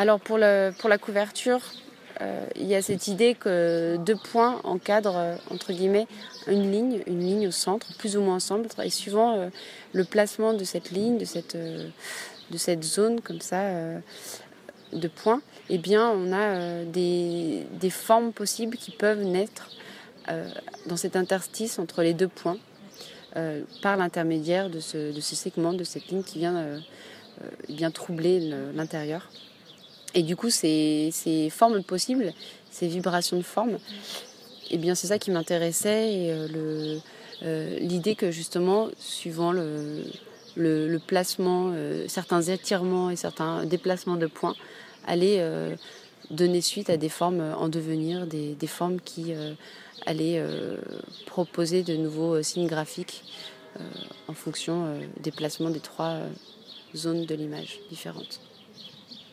Alors pour, la couverture, euh, il y a cette idée que deux points encadrent, euh, entre guillemets, une ligne, une ligne au centre, plus ou moins ensemble, et suivant euh, le placement de cette ligne, de cette, zone comme ça, de points, eh bien, on a des, formes possibles qui peuvent naître dans cet interstice entre les deux points, par l'intermédiaire de ce, segment, de cette ligne qui vient, troubler l'intérieur. Et du coup, ces, formes possibles, ces vibrations de forme, eh bien, c'est ça qui m'intéressait et euh, euh, l'idée que justement, suivant le, le, placement, euh, certains étirements et certains déplacements de points, allaient donner suite à des formes en devenir, des, des formes qui allaient proposer de nouveaux signes graphiques en fonction des placements des trois zones de l'image différentes.